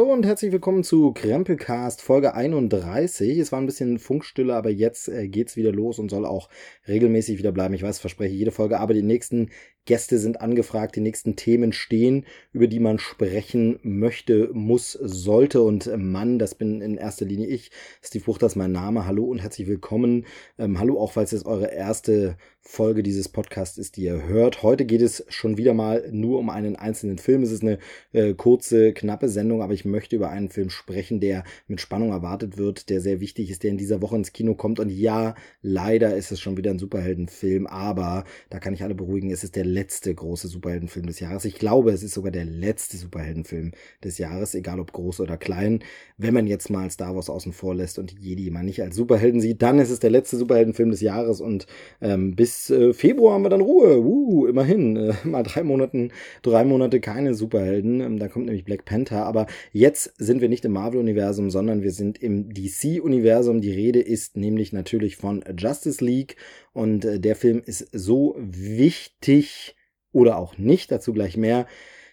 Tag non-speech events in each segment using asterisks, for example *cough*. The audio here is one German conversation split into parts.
Hallo und herzlich willkommen zu Krempelcast Folge 31. Es war ein bisschen Funkstille, aber jetzt äh, geht's wieder los und soll auch regelmäßig wieder bleiben. Ich weiß, verspreche jede Folge, aber die nächsten Gäste sind angefragt, die nächsten Themen stehen, über die man sprechen möchte, muss, sollte. Und äh, Mann, das bin in erster Linie ich. Steve Buchter ist mein Name. Hallo und herzlich willkommen. Ähm, hallo auch, falls es eure erste Folge dieses Podcasts ist, die ihr hört. Heute geht es schon wieder mal nur um einen einzelnen Film. Es ist eine äh, kurze, knappe Sendung, aber ich möchte über einen Film sprechen, der mit Spannung erwartet wird, der sehr wichtig ist, der in dieser Woche ins Kino kommt. Und ja, leider ist es schon wieder ein Superheldenfilm, aber da kann ich alle beruhigen, es ist der letzte große Superheldenfilm des Jahres. Ich glaube, es ist sogar der letzte Superheldenfilm des Jahres, egal ob groß oder klein. Wenn man jetzt mal Star Wars außen vor lässt und Jedi mal nicht als Superhelden sieht, dann ist es der letzte Superheldenfilm des Jahres und ähm, bis äh, Februar haben wir dann Ruhe. Uh, immerhin. Äh, *laughs* mal drei Monaten, drei Monate keine Superhelden. Ähm, da kommt nämlich Black Panther. Aber jetzt sind wir nicht im Marvel-Universum, sondern wir sind im DC-Universum. Die Rede ist nämlich natürlich von Justice League und äh, der Film ist so wichtig oder auch nicht, dazu gleich mehr,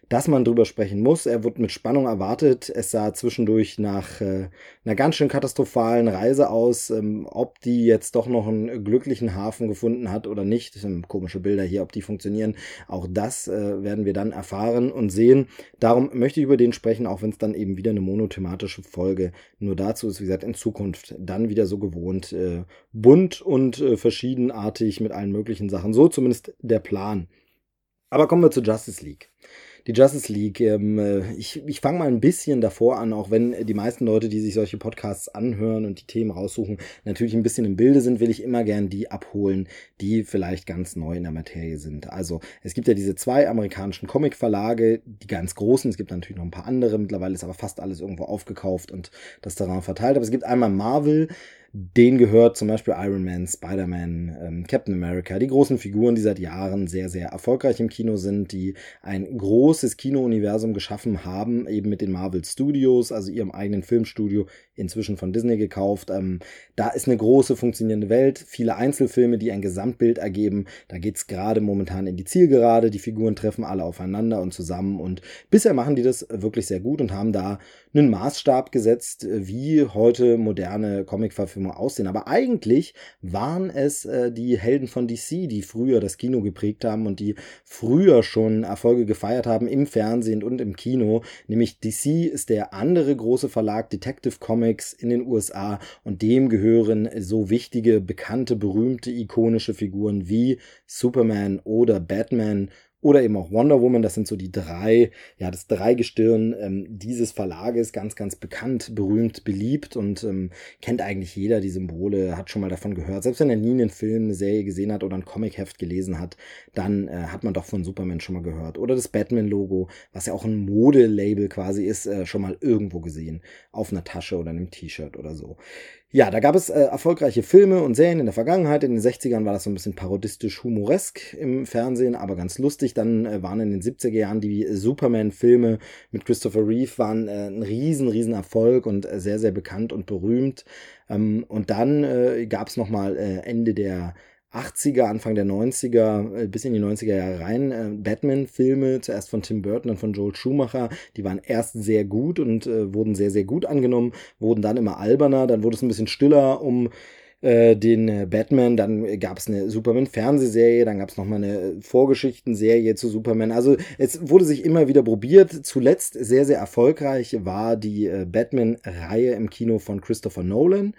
dass man drüber sprechen muss. Er wird mit Spannung erwartet. Es sah zwischendurch nach äh, einer ganz schön katastrophalen Reise aus. Ähm, ob die jetzt doch noch einen glücklichen Hafen gefunden hat oder nicht, komische Bilder hier, ob die funktionieren, auch das äh, werden wir dann erfahren und sehen. Darum möchte ich über den sprechen, auch wenn es dann eben wieder eine monothematische Folge nur dazu ist, wie gesagt, in Zukunft dann wieder so gewohnt, äh, bunt und äh, verschiedenartig mit allen möglichen Sachen. So zumindest der Plan. Aber kommen wir zu Justice League die Justice League. Ähm, äh, ich ich fange mal ein bisschen davor an, auch wenn die meisten Leute, die sich solche Podcasts anhören und die Themen raussuchen, natürlich ein bisschen im Bilde sind, will ich immer gern die abholen, die vielleicht ganz neu in der Materie sind. Also es gibt ja diese zwei amerikanischen Comic-Verlage, die ganz großen. Es gibt natürlich noch ein paar andere. Mittlerweile ist aber fast alles irgendwo aufgekauft und das Terrain verteilt. Aber es gibt einmal Marvel, den gehört zum Beispiel Iron Man, Spider-Man, ähm, Captain America, die großen Figuren, die seit Jahren sehr, sehr erfolgreich im Kino sind, die ein großes Kino-Universum geschaffen haben, eben mit den Marvel Studios, also ihrem eigenen Filmstudio, inzwischen von Disney gekauft. Ähm, da ist eine große funktionierende Welt, viele Einzelfilme, die ein Gesamtbild ergeben. Da geht's gerade momentan in die Zielgerade, die Figuren treffen alle aufeinander und zusammen und bisher machen die das wirklich sehr gut und haben da einen Maßstab gesetzt, wie heute moderne Comic-Verfilmungen aussehen. Aber eigentlich waren es äh, die Helden von DC, die früher das Kino geprägt haben und die früher schon Erfolge gefeiert haben im Fernsehen und im Kino. Nämlich DC ist der andere große Verlag Detective Comics in den USA und dem gehören so wichtige, bekannte, berühmte, ikonische Figuren wie Superman oder Batman oder eben auch Wonder Woman. Das sind so die drei, ja, das Dreigestirn ähm, dieses Verlages, ganz, ganz bekannt, berühmt, beliebt und ähm, kennt eigentlich jeder die Symbole, hat schon mal davon gehört. Selbst wenn er nie einen Film, eine Serie gesehen hat oder ein Comicheft gelesen hat, dann äh, hat man doch von Superman schon mal gehört. Oder das Batman-Logo, was ja auch ein Modelabel quasi ist, äh, schon mal irgendwo gesehen. Auf einer Tasche oder einem T-Shirt oder so. Ja, da gab es äh, erfolgreiche Filme und Serien in der Vergangenheit. In den 60ern war das so ein bisschen parodistisch humoresk im Fernsehen, aber ganz lustig. Dann äh, waren in den 70er Jahren die Superman-Filme mit Christopher Reeve waren äh, ein riesen, riesen Erfolg und äh, sehr, sehr bekannt und berühmt. Ähm, und dann äh, gab es nochmal äh, Ende der 80er, Anfang der 90er, äh, bis in die 90er Jahre rein. Äh, Batman-Filme, zuerst von Tim Burton und von Joel Schumacher, die waren erst sehr gut und äh, wurden sehr, sehr gut angenommen, wurden dann immer alberner, dann wurde es ein bisschen stiller um äh, den äh, Batman, dann gab es eine Superman-Fernsehserie, dann gab es nochmal eine Vorgeschichtenserie zu Superman. Also es wurde sich immer wieder probiert. Zuletzt sehr, sehr erfolgreich war die äh, Batman-Reihe im Kino von Christopher Nolan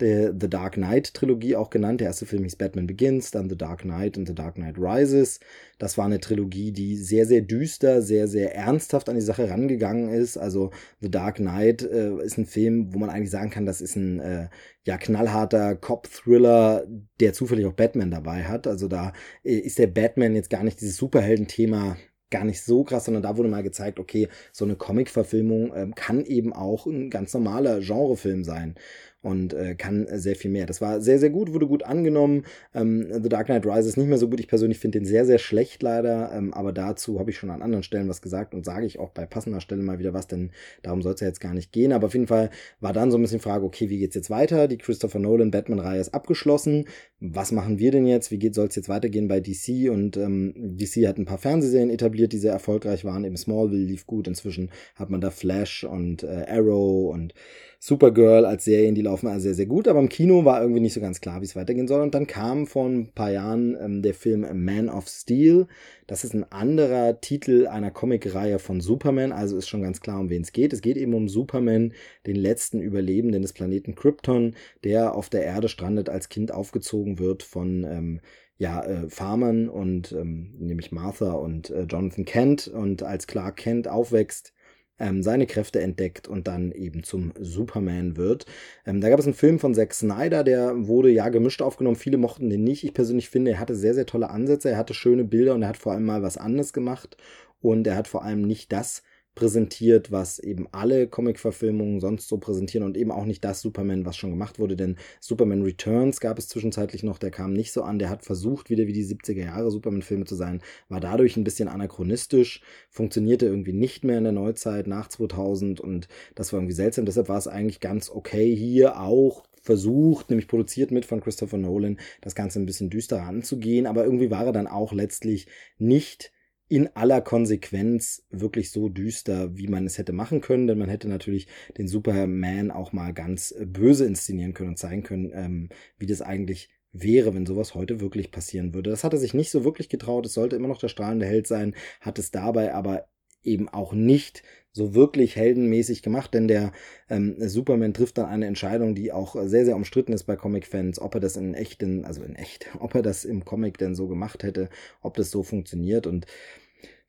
der The Dark Knight Trilogie auch genannt. Der erste Film hieß Batman Begins, dann The Dark Knight und The Dark Knight Rises. Das war eine Trilogie, die sehr, sehr düster, sehr, sehr ernsthaft an die Sache rangegangen ist. Also The Dark Knight äh, ist ein Film, wo man eigentlich sagen kann, das ist ein äh, ja knallharter Cop-Thriller, der zufällig auch Batman dabei hat. Also da äh, ist der Batman jetzt gar nicht dieses Superheldenthema gar nicht so krass, sondern da wurde mal gezeigt, okay, so eine Comic-Verfilmung ähm, kann eben auch ein ganz normaler Genrefilm sein. Und äh, kann sehr viel mehr. Das war sehr, sehr gut, wurde gut angenommen. Ähm, The Dark Knight Rises nicht mehr so gut. Ich persönlich finde den sehr, sehr schlecht leider, ähm, aber dazu habe ich schon an anderen Stellen was gesagt und sage ich auch bei passender Stelle mal wieder was, denn darum soll es ja jetzt gar nicht gehen. Aber auf jeden Fall war dann so ein bisschen Frage, okay, wie geht's jetzt weiter? Die Christopher Nolan Batman-Reihe ist abgeschlossen. Was machen wir denn jetzt? Wie soll es jetzt weitergehen bei DC? Und ähm, DC hat ein paar Fernsehserien etabliert, die sehr erfolgreich waren. Eben Smallville lief gut. Inzwischen hat man da Flash und äh, Arrow und Supergirl als Serien, die laufen also sehr, sehr gut, aber im Kino war irgendwie nicht so ganz klar, wie es weitergehen soll. Und dann kam vor ein paar Jahren ähm, der Film Man of Steel. Das ist ein anderer Titel einer Comicreihe von Superman, also ist schon ganz klar, um wen es geht. Es geht eben um Superman, den letzten Überlebenden des Planeten Krypton, der auf der Erde strandet, als Kind aufgezogen wird von ähm, ja, äh, Farmern und ähm, nämlich Martha und äh, Jonathan Kent und als Clark Kent aufwächst, ähm, seine Kräfte entdeckt und dann eben zum Superman wird. Ähm, da gab es einen Film von Zack Snyder, der wurde ja gemischt aufgenommen. Viele mochten den nicht. Ich persönlich finde, er hatte sehr, sehr tolle Ansätze. Er hatte schöne Bilder und er hat vor allem mal was anderes gemacht. Und er hat vor allem nicht das präsentiert, was eben alle Comic-Verfilmungen sonst so präsentieren und eben auch nicht das Superman, was schon gemacht wurde, denn Superman Returns gab es zwischenzeitlich noch, der kam nicht so an, der hat versucht, wieder wie die 70er Jahre Superman-Filme zu sein, war dadurch ein bisschen anachronistisch, funktionierte irgendwie nicht mehr in der Neuzeit nach 2000 und das war irgendwie seltsam, deshalb war es eigentlich ganz okay hier auch versucht, nämlich produziert mit von Christopher Nolan, das Ganze ein bisschen düsterer anzugehen, aber irgendwie war er dann auch letztlich nicht in aller Konsequenz wirklich so düster, wie man es hätte machen können, denn man hätte natürlich den Superman auch mal ganz äh, böse inszenieren können und zeigen können, ähm, wie das eigentlich wäre, wenn sowas heute wirklich passieren würde. Das hat er sich nicht so wirklich getraut. Es sollte immer noch der strahlende Held sein, hat es dabei aber eben auch nicht so wirklich heldenmäßig gemacht, denn der ähm, Superman trifft dann eine Entscheidung, die auch sehr, sehr umstritten ist bei Comic-Fans, ob er das in echten, also in echt, *laughs* ob er das im Comic denn so gemacht hätte, ob das so funktioniert. Und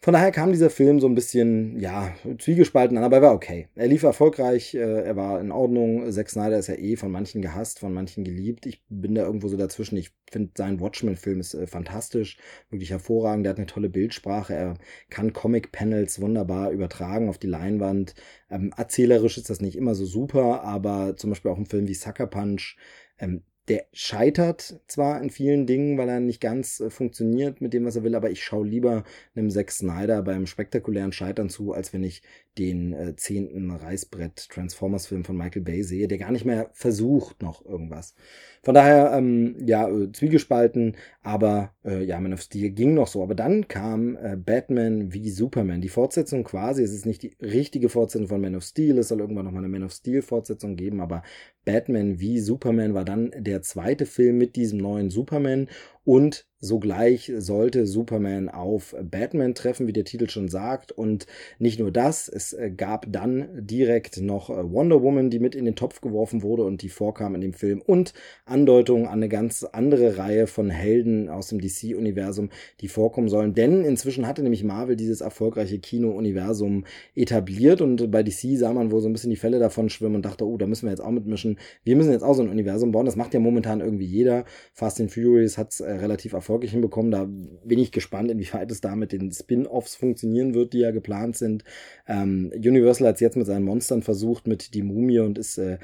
von daher kam dieser Film so ein bisschen, ja, zwiegespalten an, aber er war okay. Er lief erfolgreich, äh, er war in Ordnung. Zack Snyder ist ja eh von manchen gehasst, von manchen geliebt. Ich bin da irgendwo so dazwischen. Ich finde, sein Watchmen-Film ist äh, fantastisch, wirklich hervorragend. Er hat eine tolle Bildsprache. Er kann Comic-Panels wunderbar übertragen auf die Leinwand. Ähm, erzählerisch ist das nicht immer so super, aber zum Beispiel auch ein Film wie Sucker Punch ähm, der scheitert zwar in vielen Dingen, weil er nicht ganz äh, funktioniert mit dem, was er will, aber ich schaue lieber einem Zack Snyder beim spektakulären Scheitern zu, als wenn ich den äh, zehnten Reißbrett Transformers Film von Michael Bay sehe, der gar nicht mehr versucht noch irgendwas. Von daher, ähm, ja, äh, zwiegespalten, aber äh, ja, Man of Steel ging noch so. Aber dann kam äh, Batman wie Superman. Die Fortsetzung quasi, es ist nicht die richtige Fortsetzung von Man of Steel, es soll irgendwann nochmal eine Man of Steel Fortsetzung geben, aber Batman wie Superman war dann der zweite Film mit diesem neuen Superman und sogleich sollte Superman auf Batman treffen, wie der Titel schon sagt. Und nicht nur das, es äh, gab dann direkt noch äh, Wonder Woman, die mit in den Topf geworfen wurde und die vorkam in dem Film. Und Andeutungen an eine ganz andere Reihe von Helden aus dem DC-Universum, die vorkommen sollen. Denn inzwischen hatte nämlich Marvel dieses erfolgreiche Kino-Universum etabliert und bei DC sah man wohl so ein bisschen die Fälle davon schwimmen und dachte, oh, da müssen wir jetzt auch mitmischen. Wir müssen jetzt auch so ein Universum bauen. Das macht ja momentan irgendwie jeder. Fast and Furious hat es äh, relativ erfolgreich hinbekommen. Da bin ich gespannt, inwieweit es da mit den Spin-offs funktionieren wird, die ja geplant sind. Ähm, Universal hat es jetzt mit seinen Monstern versucht, mit die Mumie und ist äh,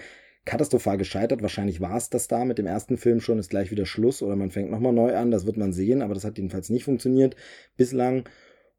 katastrophal gescheitert. Wahrscheinlich war es das da mit dem ersten Film schon, ist gleich wieder Schluss oder man fängt nochmal neu an. Das wird man sehen, aber das hat jedenfalls nicht funktioniert bislang.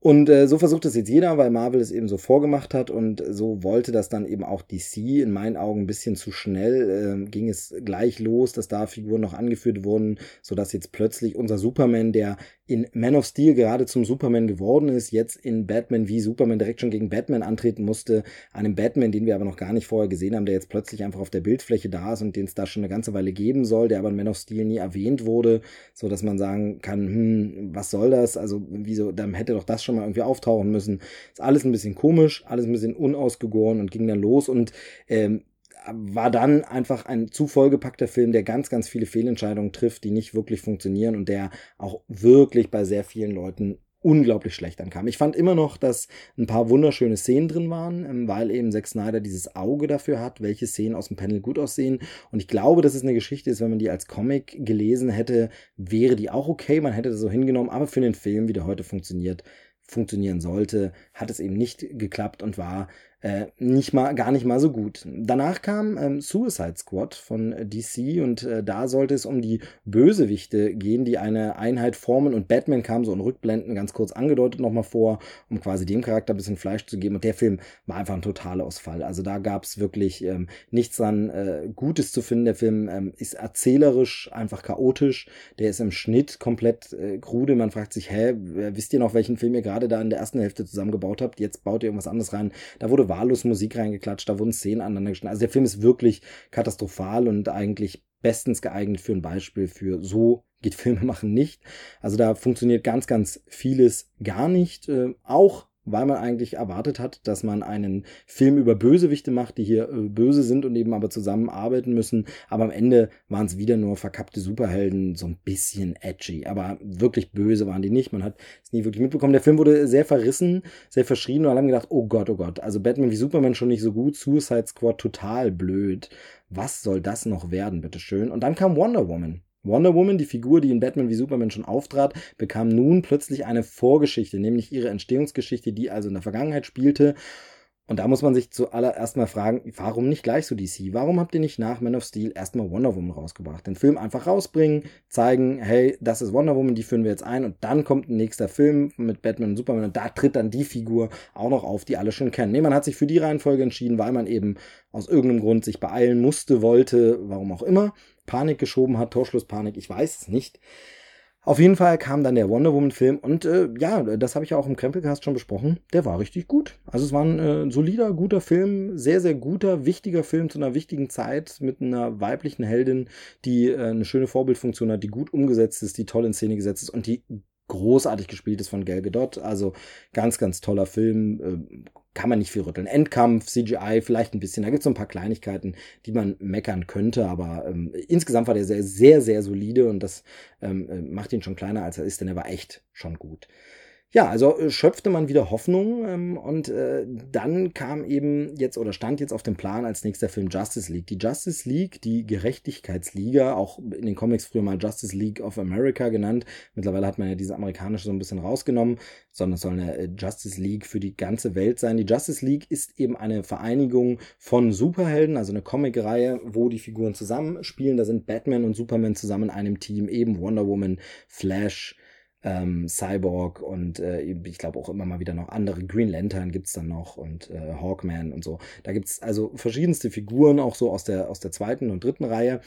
Und äh, so versucht es jetzt jeder, weil Marvel es eben so vorgemacht hat und so wollte das dann eben auch DC. In meinen Augen ein bisschen zu schnell äh, ging es gleich los, dass da Figuren noch angeführt wurden, sodass jetzt plötzlich unser Superman, der in Man of Steel gerade zum Superman geworden ist, jetzt in Batman wie Superman direkt schon gegen Batman antreten musste, einem Batman, den wir aber noch gar nicht vorher gesehen haben, der jetzt plötzlich einfach auf der Bildfläche da ist und den es da schon eine ganze Weile geben soll, der aber in Man of Steel nie erwähnt wurde, so dass man sagen kann, hm, was soll das? Also wieso, dann hätte doch das schon mal irgendwie auftauchen müssen. Ist alles ein bisschen komisch, alles ein bisschen unausgegoren und ging dann los und ähm, war dann einfach ein zu vollgepackter Film, der ganz, ganz viele Fehlentscheidungen trifft, die nicht wirklich funktionieren und der auch wirklich bei sehr vielen Leuten unglaublich schlecht ankam. Ich fand immer noch, dass ein paar wunderschöne Szenen drin waren, ähm, weil eben Zack Snyder dieses Auge dafür hat, welche Szenen aus dem Panel gut aussehen. Und ich glaube, dass es eine Geschichte ist, wenn man die als Comic gelesen hätte, wäre die auch okay. Man hätte das so hingenommen, aber für den Film, wie der heute funktioniert, funktionieren sollte, hat es eben nicht geklappt und war äh, nicht mal, gar nicht mal so gut. Danach kam ähm, Suicide Squad von DC und äh, da sollte es um die Bösewichte gehen, die eine Einheit formen und Batman kam so in Rückblenden ganz kurz angedeutet nochmal vor, um quasi dem Charakter ein bisschen Fleisch zu geben und der Film war einfach ein Totalausfall. Also da gab es wirklich ähm, nichts dran äh, Gutes zu finden. Der Film ähm, ist erzählerisch einfach chaotisch, der ist im Schnitt komplett äh, krude. Man fragt sich, hä, wisst ihr noch, welchen Film ihr gerade da in der ersten Hälfte zusammengebaut habt? Jetzt baut ihr irgendwas anderes rein. Da wurde wahllos Musik reingeklatscht, da wurden Szenen aneinander geschnitten. Also der Film ist wirklich katastrophal und eigentlich bestens geeignet für ein Beispiel für so geht Filme *laughs* machen nicht. Also da funktioniert ganz, ganz vieles gar nicht. Äh, auch weil man eigentlich erwartet hat, dass man einen Film über Bösewichte macht, die hier äh, böse sind und eben aber zusammenarbeiten müssen. Aber am Ende waren es wieder nur verkappte Superhelden, so ein bisschen edgy. Aber wirklich böse waren die nicht. Man hat es nie wirklich mitbekommen. Der Film wurde sehr verrissen, sehr verschrien und alle haben gedacht, oh Gott, oh Gott. Also Batman wie Superman schon nicht so gut, Suicide Squad total blöd. Was soll das noch werden, bitteschön? Und dann kam Wonder Woman. Wonder Woman, die Figur, die in Batman wie Superman schon auftrat, bekam nun plötzlich eine Vorgeschichte, nämlich ihre Entstehungsgeschichte, die also in der Vergangenheit spielte. Und da muss man sich zuallererst mal fragen, warum nicht gleich so DC? Warum habt ihr nicht nach Man of Steel erstmal Wonder Woman rausgebracht? Den Film einfach rausbringen, zeigen, hey, das ist Wonder Woman, die führen wir jetzt ein und dann kommt ein nächster Film mit Batman und Superman und da tritt dann die Figur auch noch auf, die alle schon kennen. Nee, man hat sich für die Reihenfolge entschieden, weil man eben aus irgendeinem Grund sich beeilen musste, wollte, warum auch immer. Panik geschoben hat, Torschlusspanik, ich weiß es nicht. Auf jeden Fall kam dann der Wonder Woman Film und äh, ja, das habe ich ja auch im Krempelcast schon besprochen. Der war richtig gut. Also es war ein äh, solider, guter Film, sehr, sehr guter, wichtiger Film zu einer wichtigen Zeit mit einer weiblichen Heldin, die äh, eine schöne Vorbildfunktion hat, die gut umgesetzt ist, die toll in Szene gesetzt ist und die großartig gespielt ist von Gal Gadot. Also ganz, ganz toller Film. Kann man nicht viel rütteln. Endkampf, CGI, vielleicht ein bisschen. Da gibt es so ein paar Kleinigkeiten, die man meckern könnte, aber ähm, insgesamt war der sehr, sehr, sehr solide und das ähm, äh, macht ihn schon kleiner, als er ist, denn er war echt schon gut. Ja, also äh, schöpfte man wieder Hoffnung ähm, und äh, dann kam eben jetzt oder stand jetzt auf dem Plan als nächster Film Justice League. Die Justice League, die Gerechtigkeitsliga, auch in den Comics früher mal Justice League of America genannt. Mittlerweile hat man ja diese amerikanische so ein bisschen rausgenommen, sondern es soll eine äh, Justice League für die ganze Welt sein. Die Justice League ist eben eine Vereinigung von Superhelden, also eine Comicreihe, wo die Figuren zusammenspielen. Da sind Batman und Superman zusammen in einem Team, eben Wonder Woman, Flash, ähm, Cyborg und äh, ich glaube auch immer mal wieder noch andere. Green Lantern gibt's dann noch und äh, Hawkman und so. Da gibt's also verschiedenste Figuren, auch so aus der, aus der zweiten und dritten Reihe.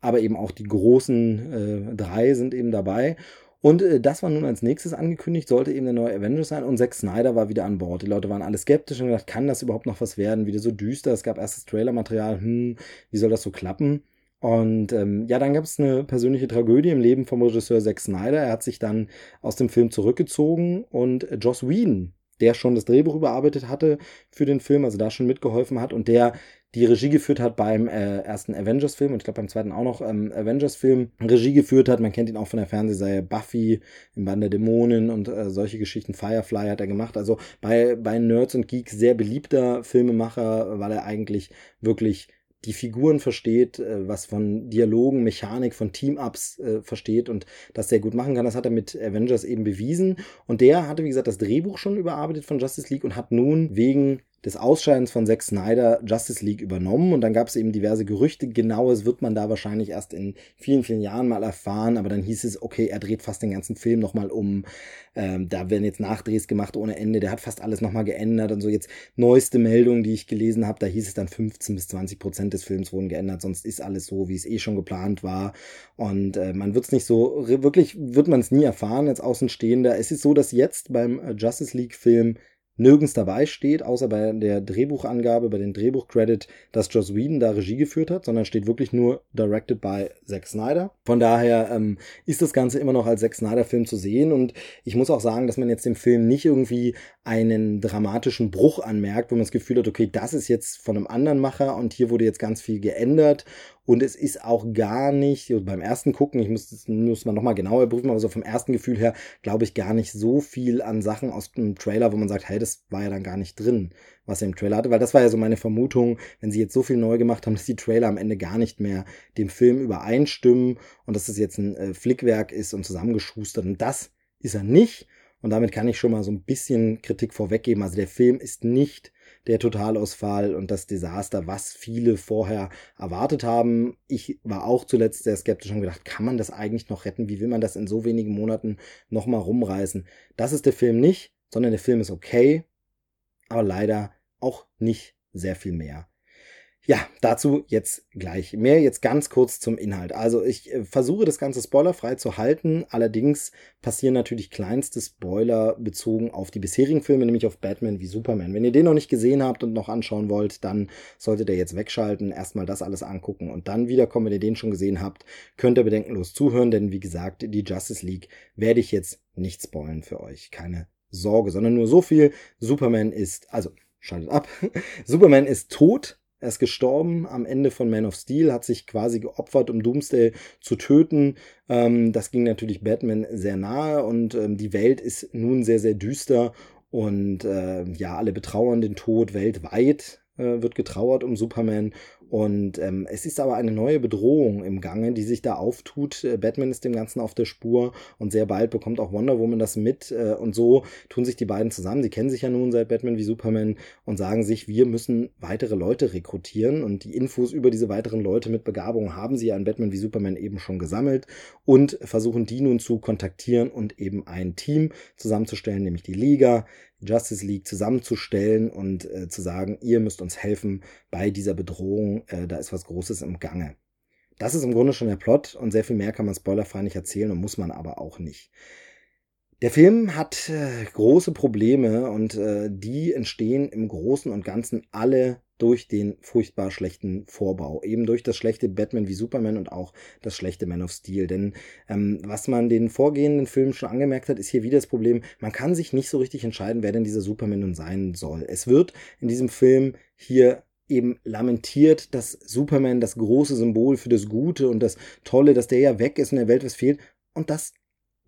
Aber eben auch die großen äh, drei sind eben dabei. Und äh, das war nun als nächstes angekündigt, sollte eben der neue Avengers sein. Und Zack Snyder war wieder an Bord. Die Leute waren alle skeptisch und gedacht, kann das überhaupt noch was werden? Wieder so düster. Es gab erstes Trailermaterial. Hm, wie soll das so klappen? Und ähm, ja, dann gab es eine persönliche Tragödie im Leben vom Regisseur Zack Snyder. Er hat sich dann aus dem Film zurückgezogen und Joss Whedon, der schon das Drehbuch überarbeitet hatte für den Film, also da schon mitgeholfen hat und der die Regie geführt hat beim äh, ersten Avengers-Film und ich glaube beim zweiten auch noch ähm, Avengers-Film Regie geführt hat. Man kennt ihn auch von der Fernsehserie Buffy im Band der Dämonen und äh, solche Geschichten. Firefly hat er gemacht. Also bei, bei Nerds und Geeks sehr beliebter Filmemacher, weil er eigentlich wirklich die Figuren versteht, äh, was von Dialogen, Mechanik, von Team-Ups äh, versteht und das sehr gut machen kann. Das hat er mit Avengers eben bewiesen. Und der hatte, wie gesagt, das Drehbuch schon überarbeitet von Justice League und hat nun wegen des Ausscheidens von Zack Snyder Justice League übernommen und dann gab es eben diverse Gerüchte. Genaues wird man da wahrscheinlich erst in vielen, vielen Jahren mal erfahren, aber dann hieß es, okay, er dreht fast den ganzen Film nochmal um. Ähm, da werden jetzt Nachdrehs gemacht ohne Ende. Der hat fast alles nochmal geändert und so. Jetzt neueste Meldung, die ich gelesen habe, da hieß es dann 15 bis 20 Prozent des Films wurden geändert, sonst ist alles so, wie es eh schon geplant war. Und äh, man wird es nicht so, wirklich wird man es nie erfahren als Außenstehender. Es ist so, dass jetzt beim äh, Justice League Film nirgends dabei steht, außer bei der Drehbuchangabe, bei den Drehbuchcredit, dass Joss Whedon da Regie geführt hat, sondern steht wirklich nur directed by Zack Snyder. Von daher ähm, ist das Ganze immer noch als Zack Snyder Film zu sehen und ich muss auch sagen, dass man jetzt dem Film nicht irgendwie einen dramatischen Bruch anmerkt, wo man das Gefühl hat, okay, das ist jetzt von einem anderen Macher und hier wurde jetzt ganz viel geändert und es ist auch gar nicht, beim ersten Gucken, ich muss, das muss man nochmal genauer prüfen, aber so vom ersten Gefühl her, glaube ich, gar nicht so viel an Sachen aus dem Trailer, wo man sagt, hey, das war ja dann gar nicht drin, was er im Trailer hatte. Weil das war ja so meine Vermutung, wenn sie jetzt so viel neu gemacht haben, dass die Trailer am Ende gar nicht mehr dem Film übereinstimmen und dass es jetzt ein äh, Flickwerk ist und zusammengeschustert. Und das ist er nicht. Und damit kann ich schon mal so ein bisschen Kritik vorweggeben. Also der Film ist nicht der Totalausfall und das Desaster, was viele vorher erwartet haben. Ich war auch zuletzt sehr skeptisch und gedacht, kann man das eigentlich noch retten? Wie will man das in so wenigen Monaten nochmal rumreißen? Das ist der Film nicht, sondern der Film ist okay, aber leider auch nicht sehr viel mehr. Ja, dazu jetzt gleich. Mehr jetzt ganz kurz zum Inhalt. Also ich äh, versuche das Ganze spoilerfrei zu halten. Allerdings passieren natürlich kleinste Spoiler bezogen auf die bisherigen Filme, nämlich auf Batman wie Superman. Wenn ihr den noch nicht gesehen habt und noch anschauen wollt, dann solltet ihr jetzt wegschalten, erstmal das alles angucken und dann wiederkommen, wenn ihr den schon gesehen habt, könnt ihr bedenkenlos zuhören, denn wie gesagt, die Justice League werde ich jetzt nicht spoilen für euch. Keine Sorge, sondern nur so viel. Superman ist, also schaltet ab. *laughs* Superman ist tot er ist gestorben am Ende von Man of Steel, hat sich quasi geopfert, um Doomsday zu töten. Ähm, das ging natürlich Batman sehr nahe und ähm, die Welt ist nun sehr, sehr düster und äh, ja, alle betrauern den Tod weltweit, äh, wird getrauert um Superman und ähm, es ist aber eine neue Bedrohung im Gange, die sich da auftut. Äh, Batman ist dem Ganzen auf der Spur und sehr bald bekommt auch Wonder Woman das mit. Äh, und so tun sich die beiden zusammen. Sie kennen sich ja nun seit Batman wie Superman und sagen sich, wir müssen weitere Leute rekrutieren. Und die Infos über diese weiteren Leute mit Begabung haben sie ja an Batman wie Superman eben schon gesammelt und versuchen die nun zu kontaktieren und eben ein Team zusammenzustellen, nämlich die Liga, Justice League zusammenzustellen und äh, zu sagen, ihr müsst uns helfen bei dieser Bedrohung, äh, da ist was Großes im Gange. Das ist im Grunde schon der Plot und sehr viel mehr kann man spoilerfrei nicht erzählen und muss man aber auch nicht. Der Film hat äh, große Probleme und äh, die entstehen im Großen und Ganzen alle durch den furchtbar schlechten Vorbau. Eben durch das schlechte Batman wie Superman und auch das schlechte Man of Steel. Denn ähm, was man den vorgehenden Filmen schon angemerkt hat, ist hier wieder das Problem, man kann sich nicht so richtig entscheiden, wer denn dieser Superman nun sein soll. Es wird in diesem Film hier eben lamentiert, dass Superman das große Symbol für das Gute und das Tolle, dass der ja weg ist und der Welt was fehlt. Und das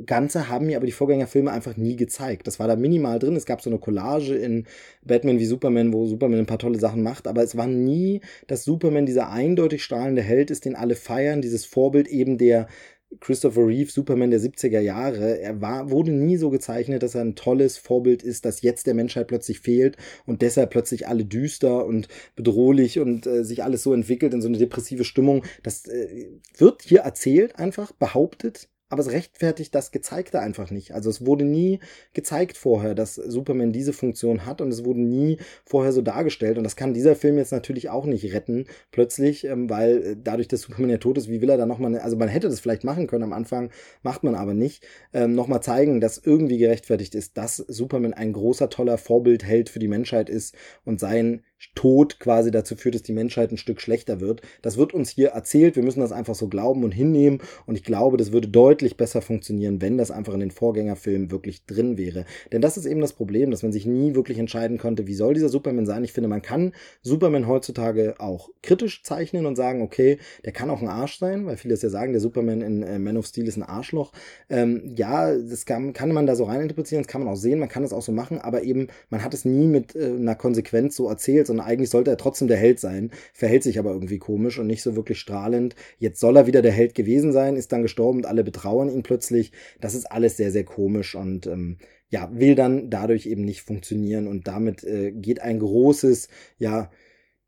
Ganze haben mir aber die Vorgängerfilme einfach nie gezeigt. Das war da minimal drin. Es gab so eine Collage in Batman wie Superman, wo Superman ein paar tolle Sachen macht, aber es war nie, dass Superman dieser eindeutig strahlende Held ist, den alle feiern, dieses Vorbild eben der Christopher Reeve, Superman der 70er Jahre, er war, wurde nie so gezeichnet, dass er ein tolles Vorbild ist, das jetzt der Menschheit plötzlich fehlt und deshalb plötzlich alle düster und bedrohlich und äh, sich alles so entwickelt in so eine depressive Stimmung. Das äh, wird hier erzählt, einfach behauptet, aber es rechtfertigt das Gezeigte einfach nicht. Also es wurde nie gezeigt vorher, dass Superman diese Funktion hat und es wurde nie vorher so dargestellt. Und das kann dieser Film jetzt natürlich auch nicht retten, plötzlich, ähm, weil äh, dadurch, dass Superman ja tot ist, wie will er da nochmal, also man hätte das vielleicht machen können am Anfang, macht man aber nicht, ähm, nochmal zeigen, dass irgendwie gerechtfertigt ist, dass Superman ein großer, toller Vorbildheld für die Menschheit ist und sein Tod quasi dazu führt, dass die Menschheit ein Stück schlechter wird. Das wird uns hier erzählt. Wir müssen das einfach so glauben und hinnehmen. Und ich glaube, das würde deutlich besser funktionieren, wenn das einfach in den Vorgängerfilmen wirklich drin wäre. Denn das ist eben das Problem, dass man sich nie wirklich entscheiden konnte, wie soll dieser Superman sein. Ich finde, man kann Superman heutzutage auch kritisch zeichnen und sagen, okay, der kann auch ein Arsch sein, weil viele es ja sagen, der Superman in äh, Man of Steel ist ein Arschloch. Ähm, ja, das kann, kann man da so reininterpretieren, das kann man auch sehen, man kann es auch so machen, aber eben, man hat es nie mit äh, einer Konsequenz so erzählt, sondern eigentlich sollte er trotzdem der Held sein, verhält sich aber irgendwie komisch und nicht so wirklich strahlend. Jetzt soll er wieder der Held gewesen sein, ist dann gestorben und alle betrauern ihn plötzlich. Das ist alles sehr, sehr komisch und ähm, ja, will dann dadurch eben nicht funktionieren und damit äh, geht ein großes, ja,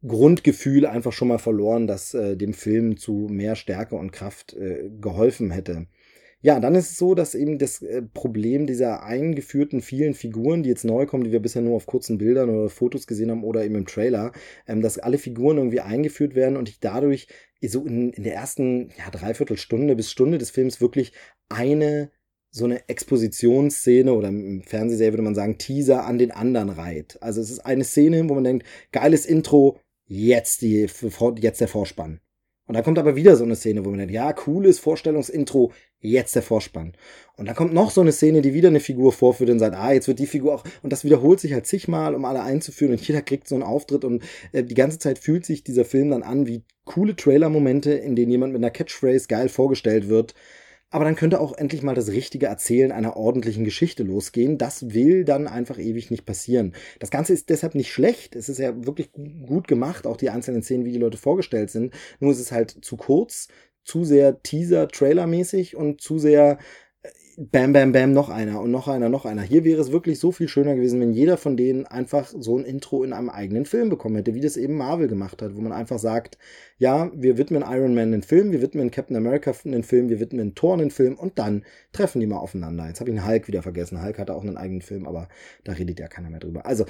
Grundgefühl einfach schon mal verloren, das äh, dem Film zu mehr Stärke und Kraft äh, geholfen hätte. Ja, dann ist es so, dass eben das äh, Problem dieser eingeführten vielen Figuren, die jetzt neu kommen, die wir bisher nur auf kurzen Bildern oder Fotos gesehen haben oder eben im Trailer, ähm, dass alle Figuren irgendwie eingeführt werden und ich dadurch so in, in der ersten ja, Dreiviertelstunde bis Stunde des Films wirklich eine so eine Expositionsszene oder im Fernsehserie würde man sagen Teaser an den anderen reiht. Also es ist eine Szene, wo man denkt, geiles Intro, jetzt die jetzt der Vorspann. Und dann kommt aber wieder so eine Szene, wo man denkt, ja, cooles Vorstellungsintro, jetzt der Vorspann. Und dann kommt noch so eine Szene, die wieder eine Figur vorführt und sagt, ah, jetzt wird die Figur auch, und das wiederholt sich halt zigmal, um alle einzuführen und jeder kriegt so einen Auftritt und äh, die ganze Zeit fühlt sich dieser Film dann an wie coole Trailer-Momente, in denen jemand mit einer Catchphrase geil vorgestellt wird aber dann könnte auch endlich mal das richtige Erzählen einer ordentlichen Geschichte losgehen. Das will dann einfach ewig nicht passieren. Das Ganze ist deshalb nicht schlecht. Es ist ja wirklich gut gemacht, auch die einzelnen Szenen, wie die Leute vorgestellt sind. Nur ist es halt zu kurz, zu sehr Teaser-Trailer-mäßig und zu sehr bam, bam, bam, noch einer und noch einer, noch einer. Hier wäre es wirklich so viel schöner gewesen, wenn jeder von denen einfach so ein Intro in einem eigenen Film bekommen hätte, wie das eben Marvel gemacht hat, wo man einfach sagt, ja, wir widmen Iron Man einen Film, wir widmen Captain America einen Film, wir widmen Thor einen Film und dann treffen die mal aufeinander. Jetzt habe ich den Hulk wieder vergessen. Hulk hatte auch einen eigenen Film, aber da redet ja keiner mehr drüber. Also,